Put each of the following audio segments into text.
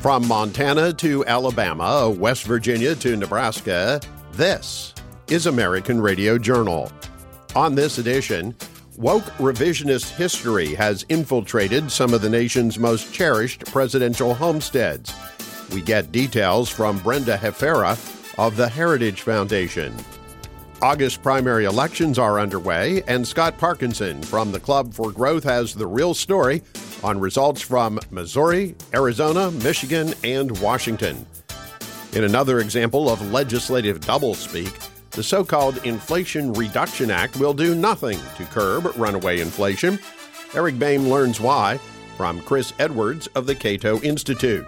From Montana to Alabama, West Virginia to Nebraska, this is American Radio Journal. On this edition, woke revisionist history has infiltrated some of the nation's most cherished presidential homesteads. We get details from Brenda Hafera of the Heritage Foundation. August primary elections are underway, and Scott Parkinson from the Club for Growth has the real story on results from Missouri, Arizona, Michigan, and Washington. In another example of legislative doublespeak, the so called Inflation Reduction Act will do nothing to curb runaway inflation. Eric Boehm learns why from Chris Edwards of the Cato Institute.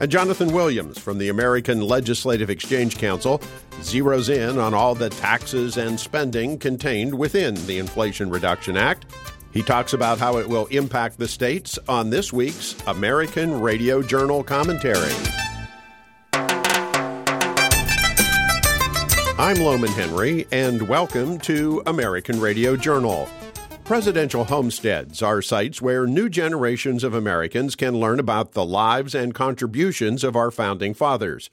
And Jonathan Williams from the American Legislative Exchange Council zeroes in on all the taxes and spending contained within the Inflation Reduction Act. He talks about how it will impact the states on this week's American Radio Journal commentary. I'm Lowman Henry, and welcome to American Radio Journal. Presidential homesteads are sites where new generations of Americans can learn about the lives and contributions of our founding fathers.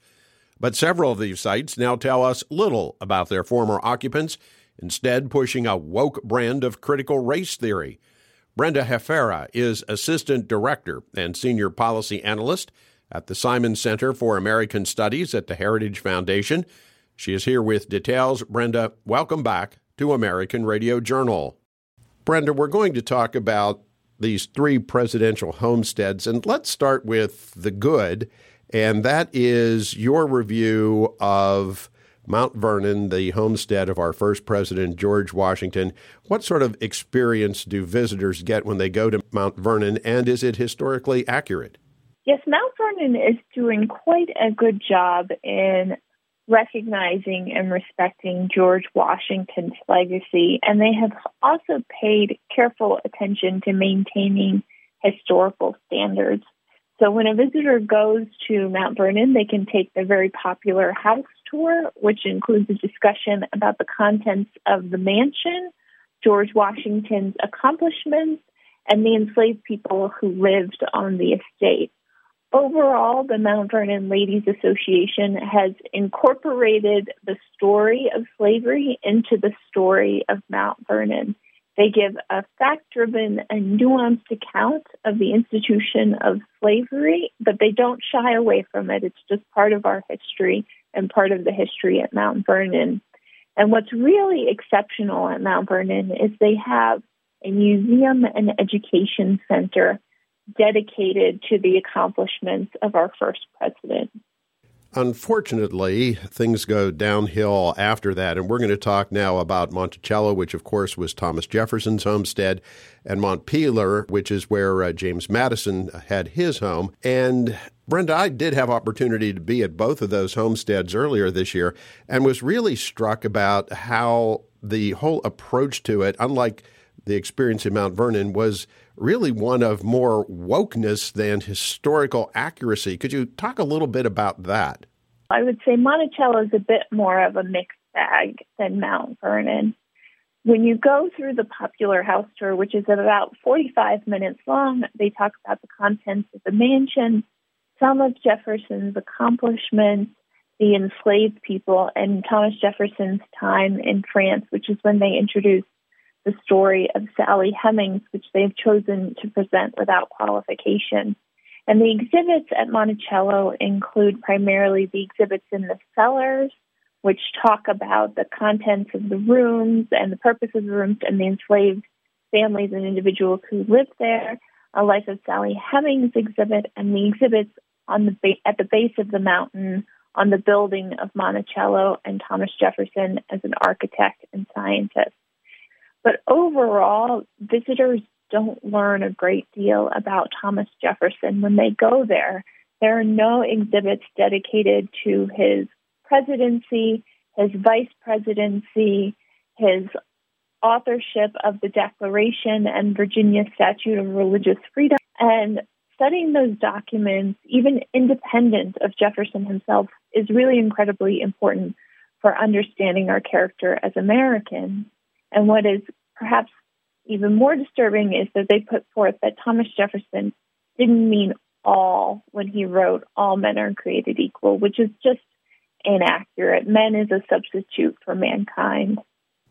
But several of these sites now tell us little about their former occupants, instead, pushing a woke brand of critical race theory. Brenda Hafera is Assistant Director and Senior Policy Analyst at the Simon Center for American Studies at the Heritage Foundation. She is here with details. Brenda, welcome back to American Radio Journal. Brenda, we're going to talk about these three presidential homesteads, and let's start with the good, and that is your review of Mount Vernon, the homestead of our first president, George Washington. What sort of experience do visitors get when they go to Mount Vernon, and is it historically accurate? Yes, Mount Vernon is doing quite a good job in recognizing and respecting George Washington's legacy, and they have also paid careful attention to maintaining historical standards. So when a visitor goes to Mount Vernon, they can take the very popular house tour, which includes a discussion about the contents of the mansion, George Washington's accomplishments, and the enslaved people who lived on the estate. Overall, the Mount Vernon Ladies Association has incorporated the story of slavery into the story of Mount Vernon. They give a fact driven and nuanced account of the institution of slavery, but they don't shy away from it. It's just part of our history and part of the history at Mount Vernon. And what's really exceptional at Mount Vernon is they have a museum and education center dedicated to the accomplishments of our first president. Unfortunately, things go downhill after that, and we're going to talk now about Monticello, which of course was Thomas Jefferson's homestead, and Montpelier, which is where uh, James Madison had his home. And Brenda, I did have opportunity to be at both of those homesteads earlier this year, and was really struck about how the whole approach to it, unlike the experience in Mount Vernon, was really one of more wokeness than historical accuracy. Could you talk a little bit about that? I would say Monticello is a bit more of a mixed bag than Mount Vernon. When you go through the popular house tour, which is about 45 minutes long, they talk about the contents of the mansion, some of Jefferson's accomplishments, the enslaved people, and Thomas Jefferson's time in France, which is when they introduced the story of Sally Hemings, which they've chosen to present without qualification. And the exhibits at Monticello include primarily the exhibits in the cellars, which talk about the contents of the rooms and the purpose of the rooms and the enslaved families and individuals who lived there, a Life of Sally Hemings exhibit, and the exhibits on the ba- at the base of the mountain on the building of Monticello and Thomas Jefferson as an architect and scientist. But overall, visitors don't learn a great deal about Thomas Jefferson when they go there. There are no exhibits dedicated to his presidency, his vice presidency, his authorship of the Declaration and Virginia Statute of Religious Freedom. And studying those documents, even independent of Jefferson himself, is really incredibly important for understanding our character as Americans. And what is perhaps even more disturbing is that they put forth that Thomas Jefferson didn't mean all when he wrote All Men Are Created Equal, which is just inaccurate. Men is a substitute for mankind.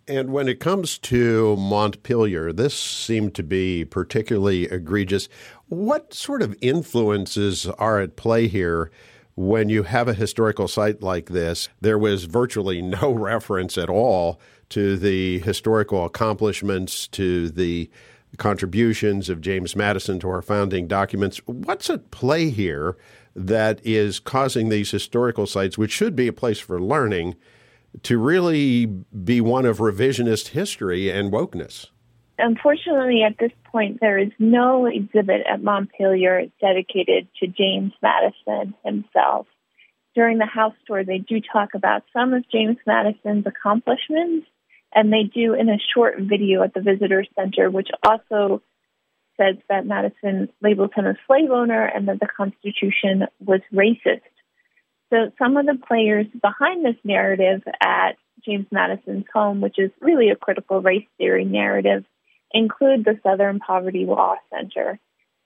And when it comes to Montpelier, this seemed to be particularly egregious. What sort of influences are at play here when you have a historical site like this? There was virtually no reference at all to the historical accomplishments, to the contributions of James Madison to our founding documents. What's at play here that is causing these historical sites, which should be a place for learning, to really be one of revisionist history and wokeness? Unfortunately, at this point, there is no exhibit at Montpelier dedicated to James Madison himself. During the house tour, they do talk about some of James Madison's accomplishments, and they do in a short video at the Visitor Center, which also says that Madison labeled him a slave owner and that the Constitution was racist. So some of the players behind this narrative at James Madison's home, which is really a critical race theory narrative, include the Southern Poverty Law Center.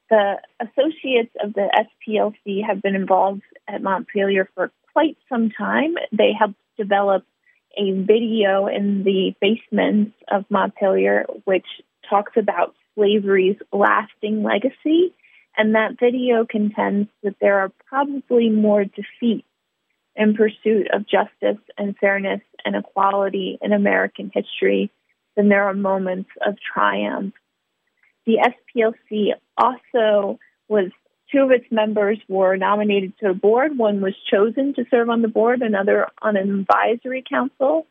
The associates of the SPLC have been involved at Montpelier for quite some time. They helped develop a video in the basements of Montpelier, which talks about slavery's lasting legacy. And that video contends that there are probably more defeats in pursuit of justice and fairness and equality in American history than there are moments of triumph. The SPLC also was two of its members were nominated to a board. One was chosen to serve on the board, another on an advisory council.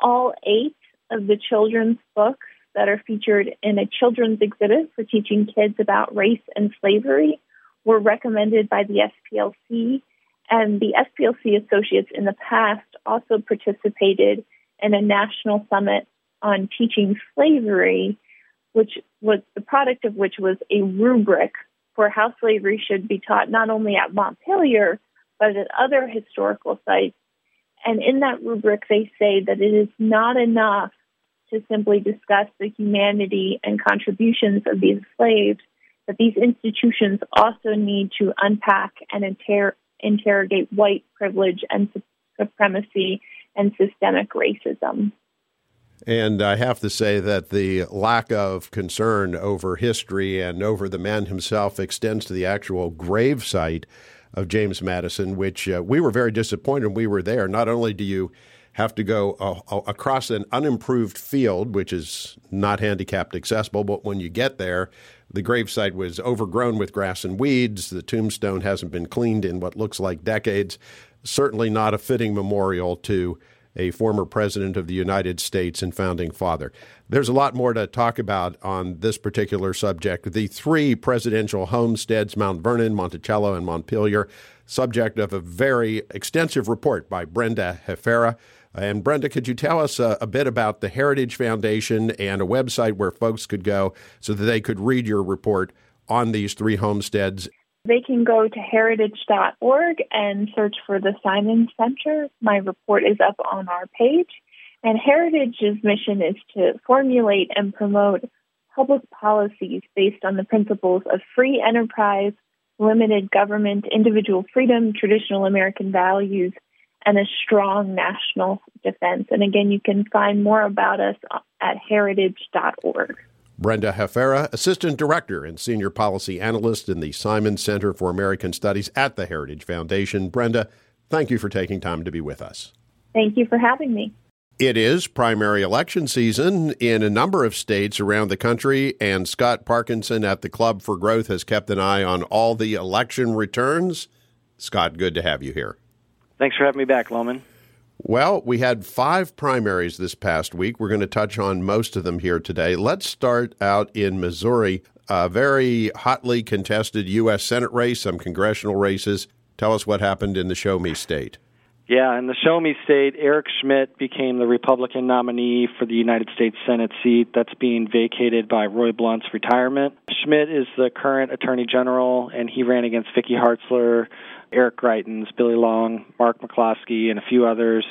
All eight of the children's books that are featured in a children's exhibit for teaching kids about race and slavery were recommended by the SPLC. And the SPLC associates in the past also participated in a national summit on teaching slavery, which was the product of which was a rubric for how slavery should be taught not only at Montpelier, but at other historical sites. And in that rubric, they say that it is not enough to simply discuss the humanity and contributions of these slaves, that these institutions also need to unpack and inter- interrogate white privilege and supremacy and systemic racism. And I have to say that the lack of concern over history and over the man himself extends to the actual grave site of James Madison, which uh, we were very disappointed we were there. Not only do you have to go uh, across an unimproved field, which is not handicapped accessible, but when you get there, the gravesite was overgrown with grass and weeds. The tombstone hasn't been cleaned in what looks like decades. Certainly not a fitting memorial to a former president of the United States and founding father. There's a lot more to talk about on this particular subject. The three presidential homesteads, Mount Vernon, Monticello, and Montpelier, subject of a very extensive report by Brenda Hafera. And Brenda, could you tell us a, a, bit about the Heritage Foundation and a website where folks could go so that they could read your report on these three homesteads? They can go to heritage.org and search for the Simon Center. My report is up on our page. And Heritage's mission is to formulate and promote public policies based on the principles of free enterprise, limited government, individual freedom, traditional American values, and a strong national defense. And again, you can find more about us at heritage.org. Brenda Hafera, Assistant Director and Senior Policy Analyst in the Simon Center for American Studies at the Heritage Foundation. Brenda, thank you for taking time to be with us. Thank you for having me. It is primary election season in a number of states around the country, and Scott Parkinson at the Club for Growth has kept an eye on all the election returns. Scott, good to have you here. Thanks for having me back, Lowman. Well, we had five primaries this past week. We're going to touch on most of them here today. Let's start out in Missouri, a very hotly contested U.S. Senate race, some congressional races. Tell us what happened in the Show Me state. Yeah, in the Show Me state, Eric Schmitt became the Republican nominee for the United States Senate seat. That's being vacated by Roy Blunt's retirement. Schmitt is the current Attorney General, and he ran against Vicky Hartzler, Eric Greitens, Billy Long, Mark McCloskey, and a few others.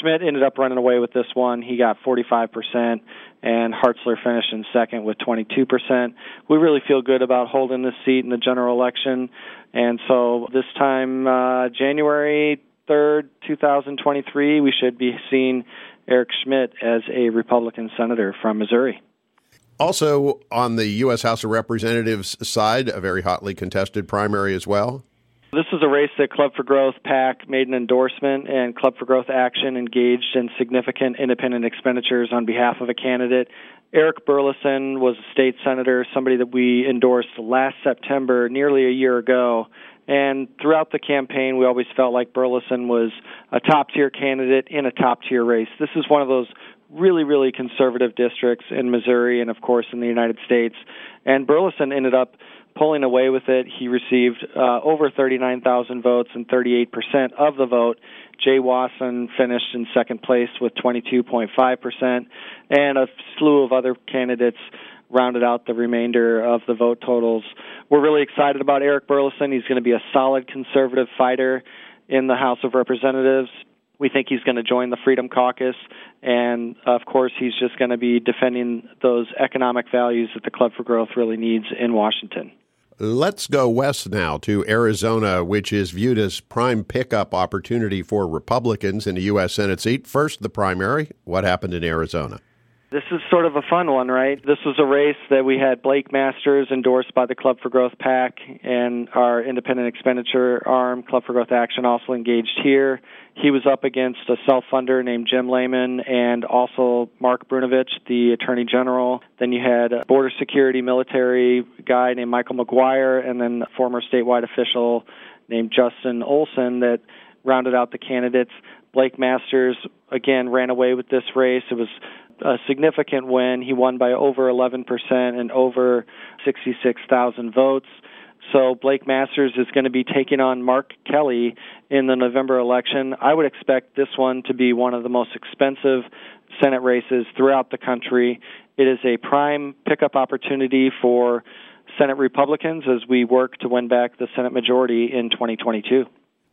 Schmitt ended up running away with this one. He got 45%, and Hartzler finished in second with 22%. We really feel good about holding this seat in the general election. And so this time, uh, January 3rd, 2023, we should be seeing Eric Schmitt as a Republican senator from Missouri. Also, on the U.S. House of Representatives side, a very hotly contested primary as well. This is a race that Club for Growth PAC made an endorsement, and Club for Growth Action engaged in significant independent expenditures on behalf of a candidate. Eric Burlison was a state senator, somebody that we endorsed last September, nearly a year ago. And throughout the campaign, we always felt like Burlison was a top tier candidate in a top tier race. This is one of those really, really conservative districts in Missouri and, of course, in the United States. And Burlison ended up pulling away with it. He received uh, over 39,000 votes and 38% of the vote. Jay Wasson finished in second place with 22.5%, and a slew of other candidates rounded out the remainder of the vote totals. We're really excited about Eric Burlison. He's going to be a solid conservative fighter in the House of Representatives. We think he's going to join the Freedom Caucus, and of course, he's just going to be defending those economic values that the Club for Growth really needs in Washington. Let's go west now to Arizona, which is viewed as prime pickup opportunity for Republicans in a U.S. Senate seat. First, the primary. What happened in Arizona? This is sort of a fun one, right? This was a race that we had Blake Masters endorsed by the Club for Growth PAC and our independent expenditure arm, Club for Growth Action, also engaged here. He was up against a self funder named Jim Lamon and also Mark Brnovich, the Attorney General. Then you had a border security military guy named Michael McGuire, and then a former statewide official named Justin Olson that rounded out the candidates. Blake Masters again ran away with this race. It was a significant win. He won by over 11% and over 66,000 votes. So Blake Masters is going to be taking on Mark Kelly in the November election. I would expect this one to be one of the most expensive Senate races throughout the country. It is a prime pickup opportunity for Senate Republicans as we work to win back the Senate majority in 2022.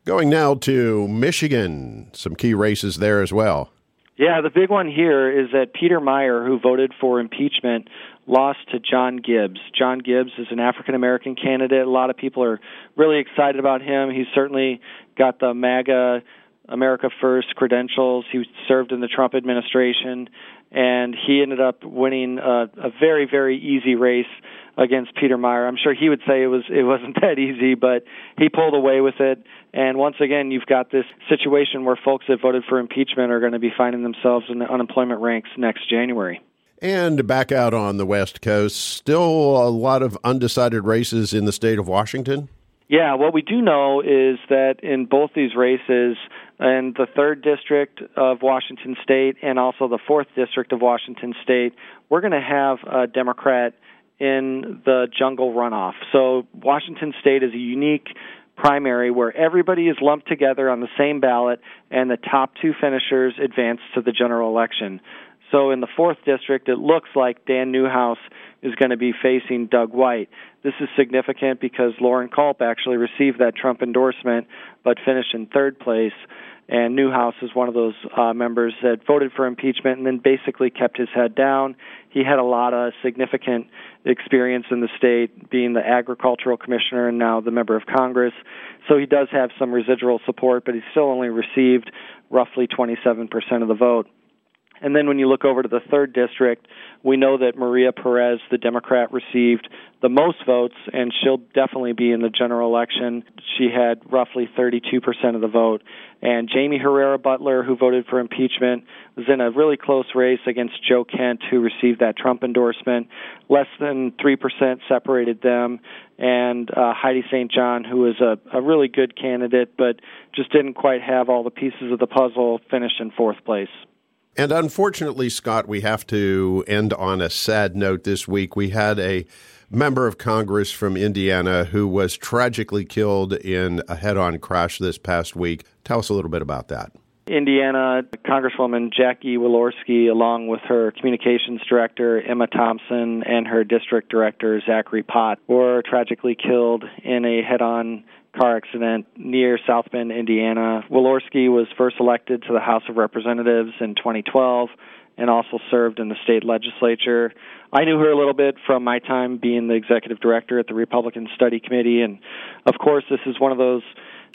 Going now to Michigan, some key races there as well. Yeah, the big one here is that Peter Meijer, who voted for impeachment, lost to John Gibbs. John Gibbs is an African American candidate. A lot of people are really excited about him. He's certainly got the MAGA America First credentials. He served in the Trump administration, and he ended up winning a, a very, very easy race against Peter Meijer. I'm sure he would say it was it wasn't that easy, but he pulled away with it. And once again, you've got this situation where folks that voted for impeachment are going to be finding themselves in the unemployment ranks next January. And back out on the West Coast, still a lot of undecided races in the state of Washington. Yeah, what we do know is that in both these races, in the third district of Washington State and also the fourth district of Washington State, we're going to have a Democrat in the jungle runoff. So Washington State is a unique primary where everybody is lumped together on the same ballot and the top two finishers advance to the general election. So in the fourth district, it looks like Dan Newhouse is going to be facing Doug White. This is significant because Loren Culp actually received that Trump endorsement but finished in third place. And Newhouse is one of those uh, members that voted for impeachment and then basically kept his head down. He had a lot of significant experience in the state, being the agricultural commissioner and now the member of Congress. So he does have some residual support, but he still only received roughly 27% of the vote. And then when you look over to the third district, we know that Maria Perez, the Democrat, received the most votes, and she'll definitely be in the general election. She had roughly 32% of the vote. And Jaime Herrera Beutler, who voted for impeachment, was in a really close race against Joe Kent, who received that Trump endorsement. Less than 3% separated them. And uh, Heidi St. John, who was a, a really good candidate, but just didn't quite have all the pieces of the puzzle, finished in fourth place. And unfortunately, Scott, we have to end on a sad note this week. We had a member of Congress from Indiana who was tragically killed in a head on crash this past week. Tell us a little bit about that. Indiana Congresswoman Jackie Walorski, along with her communications director Emma Thompson and her district director Zachary Pott, were tragically killed in a head on car accident near South Bend, Indiana. Walorski was first elected to the House of Representatives in 2012 and also served in the state legislature. I knew her a little bit from my time being the executive director at the Republican Study Committee, and of course, this is one of those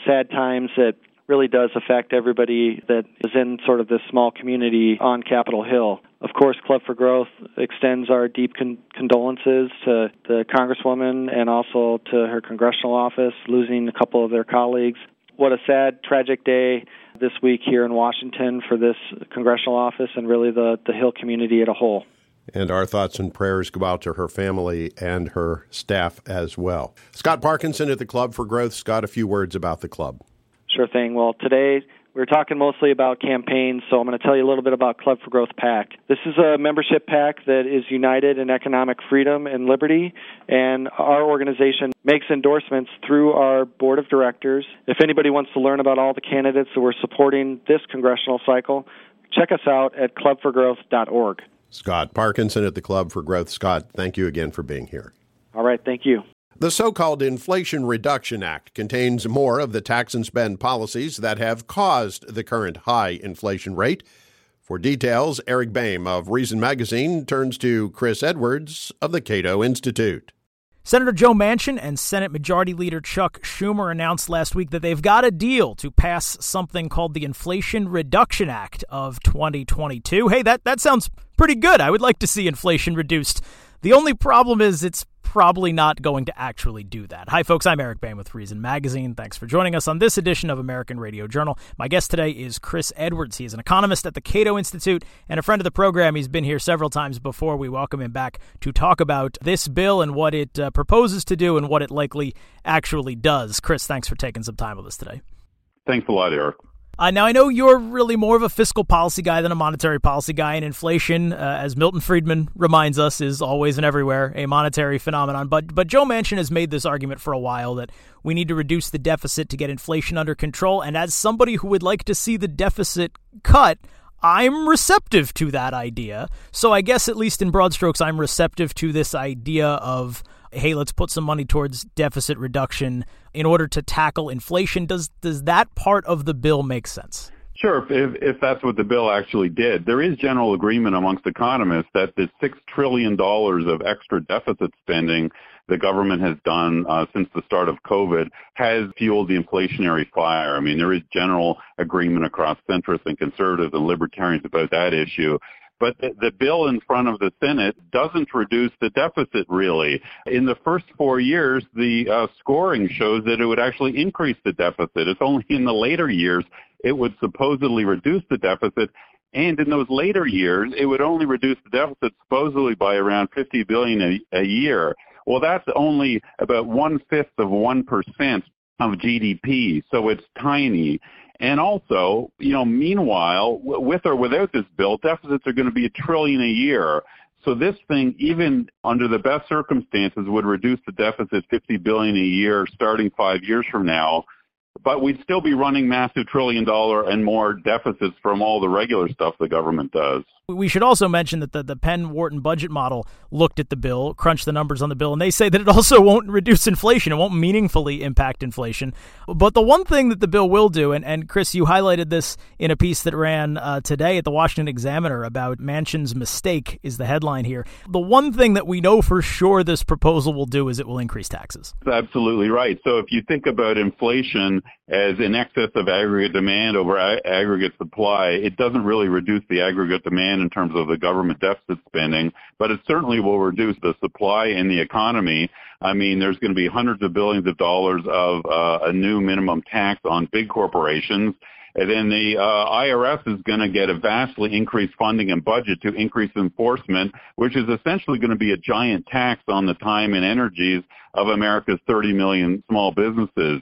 sad times that really does affect everybody that is in sort of this small community on Capitol Hill. Of course, Club for Growth extends our deep con- condolences to the Congresswoman and also to her congressional office, losing a couple of their colleagues. What a sad, tragic day this week here in Washington for this congressional office and really the, the Hill community as a whole. And our thoughts and prayers go out to her family and her staff as well. Scott Parkinson at the Club for Growth. Scott, a few words about the club. Sure thing. Well, today we're talking mostly about campaigns, so I'm going to tell you a little bit about Club for Growth PAC. This is a membership PAC that is united in economic freedom and liberty, and our organization makes endorsements through our board of directors. If anybody wants to learn about all the candidates that we're supporting this congressional cycle, check us out at clubforgrowth.org. Scott Parkinson at the Club for Growth. Scott, thank you again for being here. All right, thank you. The so called Inflation Reduction Act contains more of the tax and spend policies that have caused the current high inflation rate. For details, Eric Boehm of Reason Magazine turns to Chris Edwards of the Cato Institute. Senator Joe Manchin and Senate Majority Leader Chuck Schumer announced last week that they've got a deal to pass something called the Inflation Reduction Act of 2022. Hey, that, that sounds pretty good. I would like to see inflation reduced. The only problem is it's probably not going to actually do that. Hi, folks. I'm Eric Boehm with Reason Magazine. Thanks for joining us on this edition of American Radio Journal. My guest today is Chris Edwards. He is an economist at the Cato Institute and a friend of the program. He's been here several times before. We welcome him back to talk about this bill and what it uh, proposes to do and what it likely actually does. Chris, thanks for taking some time with us today. Thanks a lot, Eric. Uh, now, I know you're really more of a fiscal policy guy than a monetary policy guy, and inflation, uh, as Milton Friedman reminds us, is always and everywhere a monetary phenomenon. But, but Joe Manchin has made this argument for a while that we need to reduce the deficit to get inflation under control. And as somebody who would like to see the deficit cut, I'm receptive to that idea. So I guess, at least in broad strokes, I'm receptive to this idea of hey, let's put some money towards deficit reduction in order to tackle inflation. Does does that part of the bill make sense? Sure, if, if that's what the bill actually did. There is general agreement amongst economists that the $6 trillion of extra deficit spending the government has done uh, since the start of COVID has fueled the inflationary fire. I mean, there is general agreement across centrists and conservatives and libertarians about that issue. But the, the, bill in front of the Senate doesn't reduce the deficit really. In the first four years, the uh, scoring shows that it would actually increase the deficit. It's only in the later years it would supposedly reduce the deficit. And in those later years, it would only reduce the deficit supposedly by around 50 billion a, a year. Well, that's only about one fifth of one percent of GDP, so it's tiny. And also, you know, meanwhile, with or without this bill, deficits are going to be a trillion a year. So this thing, even under the best circumstances, would reduce the deficit 50 billion a year starting five years from now but we'd still be running massive trillion dollar and more deficits from all the regular stuff the government does. We should also mention that the, the Penn Wharton budget model looked at the bill, crunched the numbers on the bill, and they say that it also won't reduce inflation. It won't meaningfully impact inflation. But the one thing that the bill will do, and, and Chris, you highlighted this in a piece that ran uh, today at the Washington Examiner about Manchin's mistake, is the headline here. The one thing that we know for sure this proposal will do is it will increase taxes. That's absolutely right. So if you think about inflation as in excess of aggregate demand over aggregate supply, it doesn't really reduce the aggregate demand in terms of the government deficit spending, but it certainly will reduce the supply in the economy. I mean, there's going to be hundreds of billions of dollars of uh, a new minimum tax on big corporations. And then the uh, IRS is going to get a vastly increased funding and budget to increase enforcement, which is essentially going to be a giant tax on the time and energies of America's 30 million small businesses.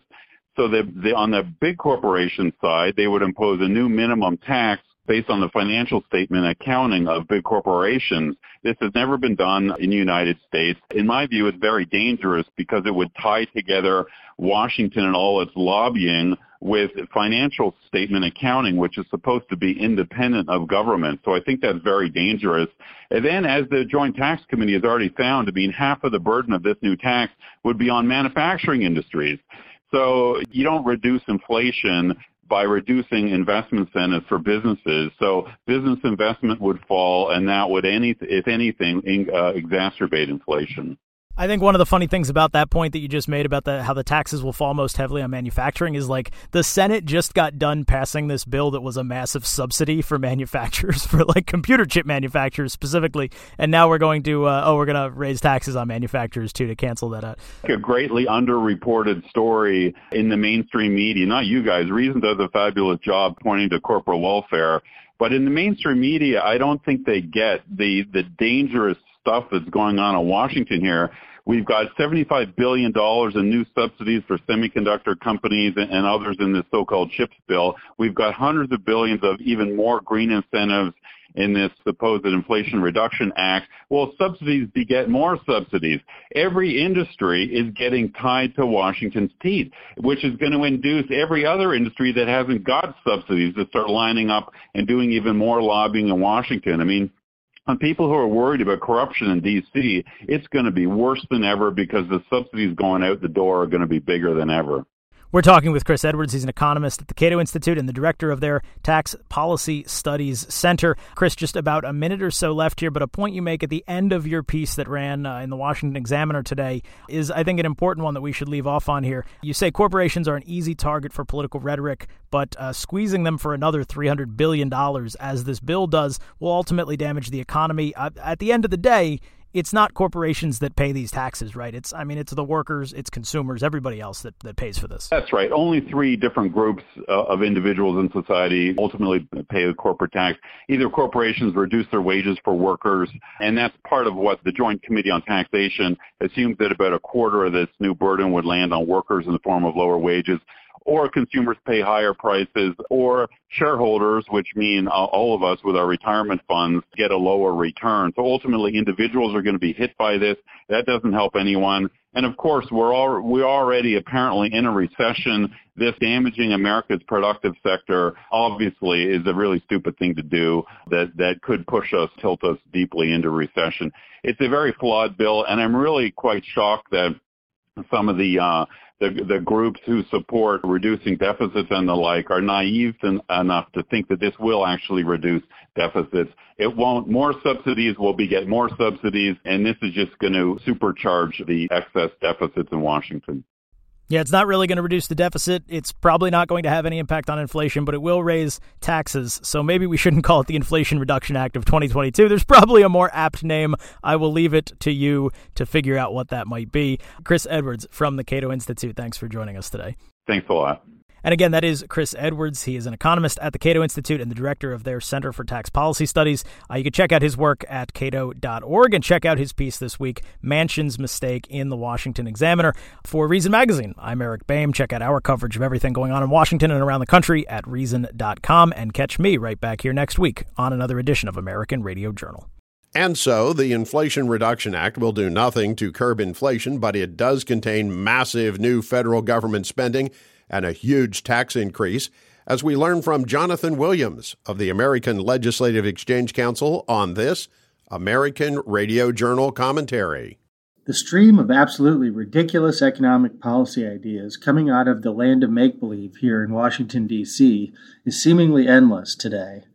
So the, the, on the big corporation side, they would impose a new minimum tax based on the financial statement accounting of big corporations. This has never been done in the United States. In my view, it's very dangerous because it would tie together Washington and all its lobbying with financial statement accounting, which is supposed to be independent of government. So I think that's very dangerous. And then as the Joint Tax Committee has already found, I mean, half of the burden of this new tax would be on manufacturing industries. So you don't reduce inflation by reducing investment incentives for businesses. So business investment would fall, and that would, any, if anything, uh, exacerbate inflation. I think one of the funny things about that point that you just made about the how the taxes will fall most heavily on manufacturing is like the Senate just got done passing this bill that was a massive subsidy for manufacturers for like computer chip manufacturers specifically, and now we're going to uh, oh we're going to raise taxes on manufacturers too to cancel that out. A greatly underreported story in the mainstream media. Not you guys. Reason does a fabulous job pointing to corporate welfare. But in the mainstream media, I don't think they get the the dangerous stuff that's going on in Washington here. We've got $75 billion in new subsidies for semiconductor companies and others in this so-called CHIPS bill. We've got hundreds of billions of even more green incentives in this supposed Inflation Reduction Act. Well, subsidies beget more subsidies. Every industry is getting tied to Washington's teeth, which is going to induce every other industry that hasn't got subsidies to start lining up and doing even more lobbying in Washington. I mean, on people who are worried about corruption in D.C., it's going to be worse than ever because the subsidies going out the door are going to be bigger than ever. We're talking with Chris Edwards. He's an economist at the Cato Institute and the director of their Tax Policy Studies Center. Chris, just about a minute or so left here, but a point you make at the end of your piece that ran uh, in the Washington Examiner today is, I think, an important one that we should leave off on here. You say corporations are an easy target for political rhetoric, but uh, squeezing them for another $300 billion, as this bill does, will ultimately damage the economy. Uh, at the end of the day, it's not corporations that pay these taxes, right? It's I mean it's the workers, it's consumers, everybody else that, that pays for this. That's right. Only three different groups uh, of individuals in society ultimately pay the corporate tax. Either corporations reduce their wages for workers, and that's part of what the Joint Committee on Taxation assumes that about a quarter of this new burden would land on workers in the form of lower wages or consumers pay higher prices, or shareholders, which mean all of us with our retirement funds, get a lower return. So ultimately, individuals are going to be hit by this. That doesn't help anyone. And of course, we're all, we're already apparently in a recession. This damaging America's productive sector obviously is a really stupid thing to do that, that could push us, tilt us deeply into recession. It's a very flawed bill, and I'm really quite shocked that some of the uh, the, the groups who support reducing deficits and the like are naive enough to think that this will actually reduce deficits. It won't. More subsidies will beget more subsidies, and this is just going to supercharge the excess deficits in Washington. Yeah, it's not really going to reduce the deficit. It's probably not going to have any impact on inflation, but it will raise taxes. So maybe we shouldn't call it the Inflation Reduction Act of 2022. There's probably a more apt name. I will leave it to you to figure out what that might be. Chris Edwards from the Cato Institute, thanks for joining us today. Thanks a lot. And again, that is Chris Edwards. He is an economist at the Cato Institute and the director of their Center for Tax Policy Studies. Uh, you can check out his work at cato.org and check out his piece this week, Manchin's Mistake in the Washington Examiner. For Reason Magazine, I'm Eric Boehm. Check out our coverage of everything going on in Washington and around the country at Reason.com and catch me right back here next week on another edition of American Radio Journal. And so, the Inflation Reduction Act will do nothing to curb inflation, but it does contain massive new federal government spending and a huge tax increase, as we learn from Jonathan Williams of the American Legislative Exchange Council on this American Radio Journal commentary. The stream of absolutely ridiculous economic policy ideas coming out of the land of make believe here in Washington, D.C., is seemingly endless today.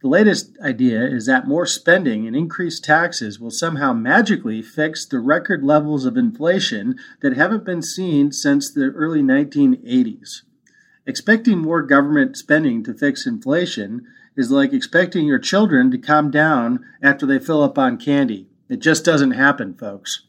The latest idea is that more spending and increased taxes will somehow magically fix the record levels of inflation that haven't been seen since the early 1980s. Expecting more government spending to fix inflation is like expecting your children to calm down after they fill up on candy. It just doesn't happen, folks.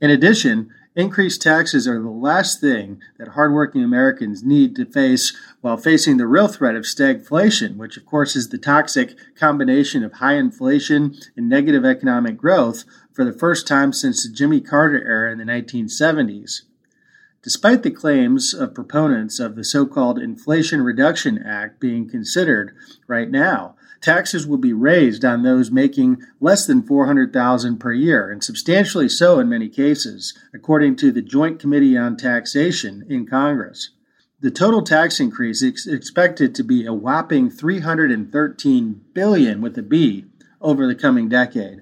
In addition, Increased taxes are the last thing that hardworking Americans need to face while facing the real threat of stagflation, which, of course, is the toxic combination of high inflation and negative economic growth for the first time since the Jimmy Carter era in the 1970s. Despite the claims of proponents of the so called Inflation Reduction Act being considered right now, taxes will be raised on those making less than 400,000 per year and substantially so in many cases according to the Joint Committee on Taxation in Congress. The total tax increase is expected to be a whopping 313 billion with a B over the coming decade.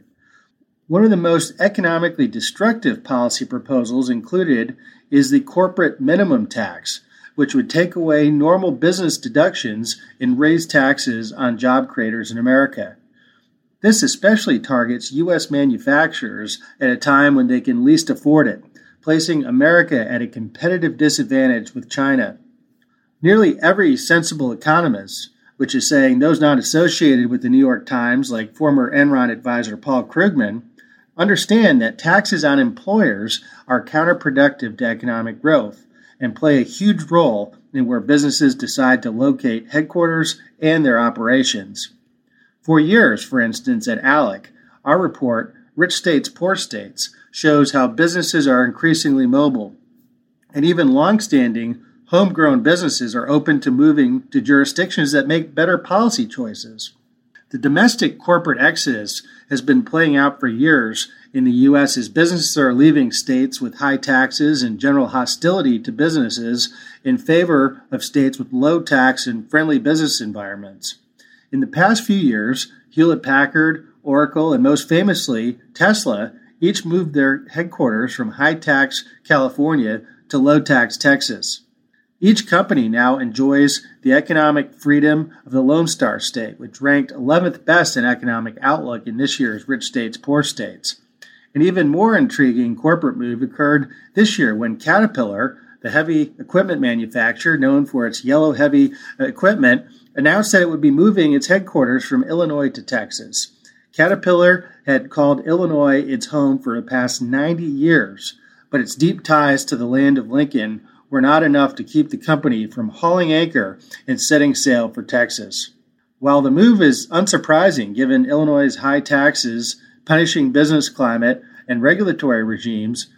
One of the most economically destructive policy proposals included is the corporate minimum tax, which would take away normal business deductions and raise taxes on job creators in America. This especially targets U.S. manufacturers at a time when they can least afford it, placing America at a competitive disadvantage with China. Nearly every sensible economist, which is saying those not associated with the New York Times, like former Enron advisor Paul Krugman, understand that taxes on employers are counterproductive to economic growth and play a huge role in where businesses decide to locate headquarters and their operations. For years, for instance, at ALEC, our report, Rich States, Poor States, shows how businesses are increasingly mobile. And even longstanding homegrown businesses are open to moving to jurisdictions that make better policy choices. The domestic corporate exodus has been playing out for years in the U.S. as businesses are leaving states with high taxes and general hostility to businesses in favor of states with low tax and friendly business environments. In the past few years, Hewlett Packard, Oracle, and most famously, Tesla each moved their headquarters from high tax California to low tax Texas. Each company now enjoys the economic freedom of the Lone Star State, which ranked 11th best in economic outlook in this year's Rich States, Poor States. An even more intriguing corporate move occurred this year when Caterpillar, the heavy equipment manufacturer known for its yellow heavy equipment, announced that it would be moving its headquarters from Illinois to Texas. Caterpillar had called Illinois its home for the past 90 years, but its deep ties to the land of Lincoln were not enough to keep the company from hauling anchor and setting sail for Texas. While the move is unsurprising given Illinois' high taxes, punishing business climate, and regulatory regimes,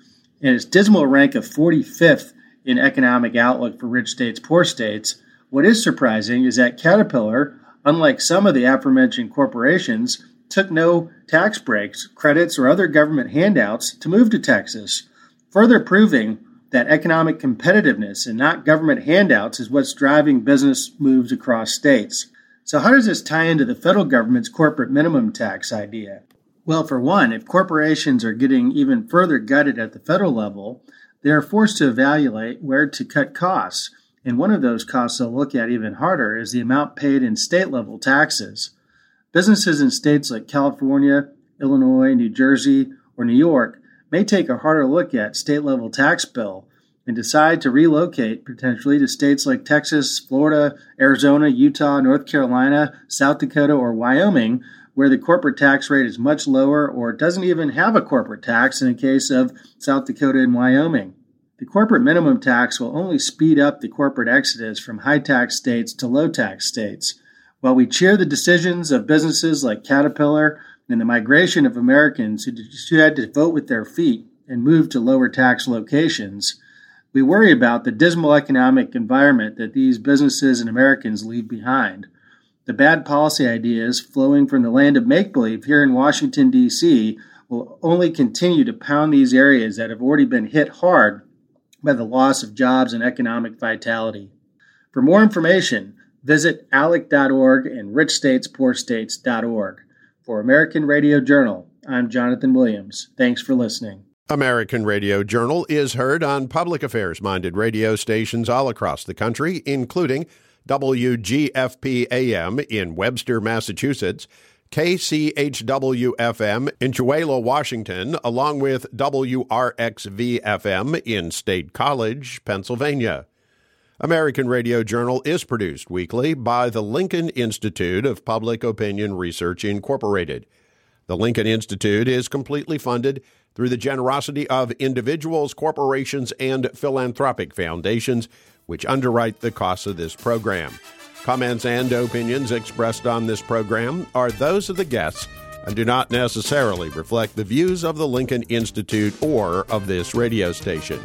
and its dismal rank of 45th in economic outlook for rich states, poor states, what is surprising is that Caterpillar, unlike some of the aforementioned corporations, took no tax breaks, credits, or other government handouts to move to Texas, further proving that economic competitiveness and not government handouts is what's driving business moves across states. So, how does this tie into the federal government's corporate minimum tax idea? Well, for one, if corporations are getting even further gutted at the federal level, they are forced to evaluate where to cut costs and one of those costs they'll look at even harder is the amount paid in state level taxes. Businesses in states like California, Illinois, New Jersey, or New York may take a harder look at state level tax bill and decide to relocate potentially to states like Texas, Florida, Arizona, Utah, North Carolina, South Dakota, or Wyoming, where the corporate tax rate is much lower or doesn't even have a corporate tax in the case of South Dakota and Wyoming. The corporate minimum tax will only speed up the corporate exodus from high tax states to low tax states. While we cheer the decisions of businesses like Caterpillar and the migration of Americans who had to vote with their feet and move to lower tax locations, we worry about the dismal economic environment that these businesses and Americans leave behind. The bad policy ideas flowing from the land of make believe here in Washington, D.C., will only continue to pound these areas that have already been hit hard by the loss of jobs and economic vitality. For more information, visit alec.org and richstatespoorstates.org. For American Radio Journal, I'm Jonathan Williams. Thanks for listening. American Radio Journal is heard on public affairs minded radio stations all across the country, including WGFP in Webster, Massachusetts KCHW FM in Tooele, Washington, along with WRXV FM in State College, Pennsylvania. American Radio Journal is produced weekly by the Lincoln Institute of Public Opinion Research, Incorporated. The Lincoln Institute is completely funded through the generosity of individuals, corporations, and philanthropic foundations, which underwrite the costs of this program. Comments and opinions expressed on this program are those of the guests and do not necessarily reflect the views of the Lincoln Institute or of this radio station.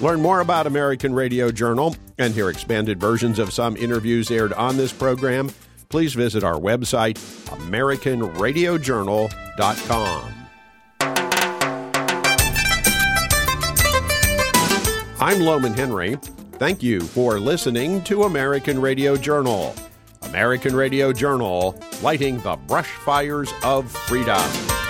Learn more about American Radio Journal and hear expanded versions of some interviews aired on this program. Please visit our website, AmericanRadioJournal.com. I'm Lowman Henry. Thank you for listening to American Radio Journal. American Radio Journal, lighting the brush fires of freedom.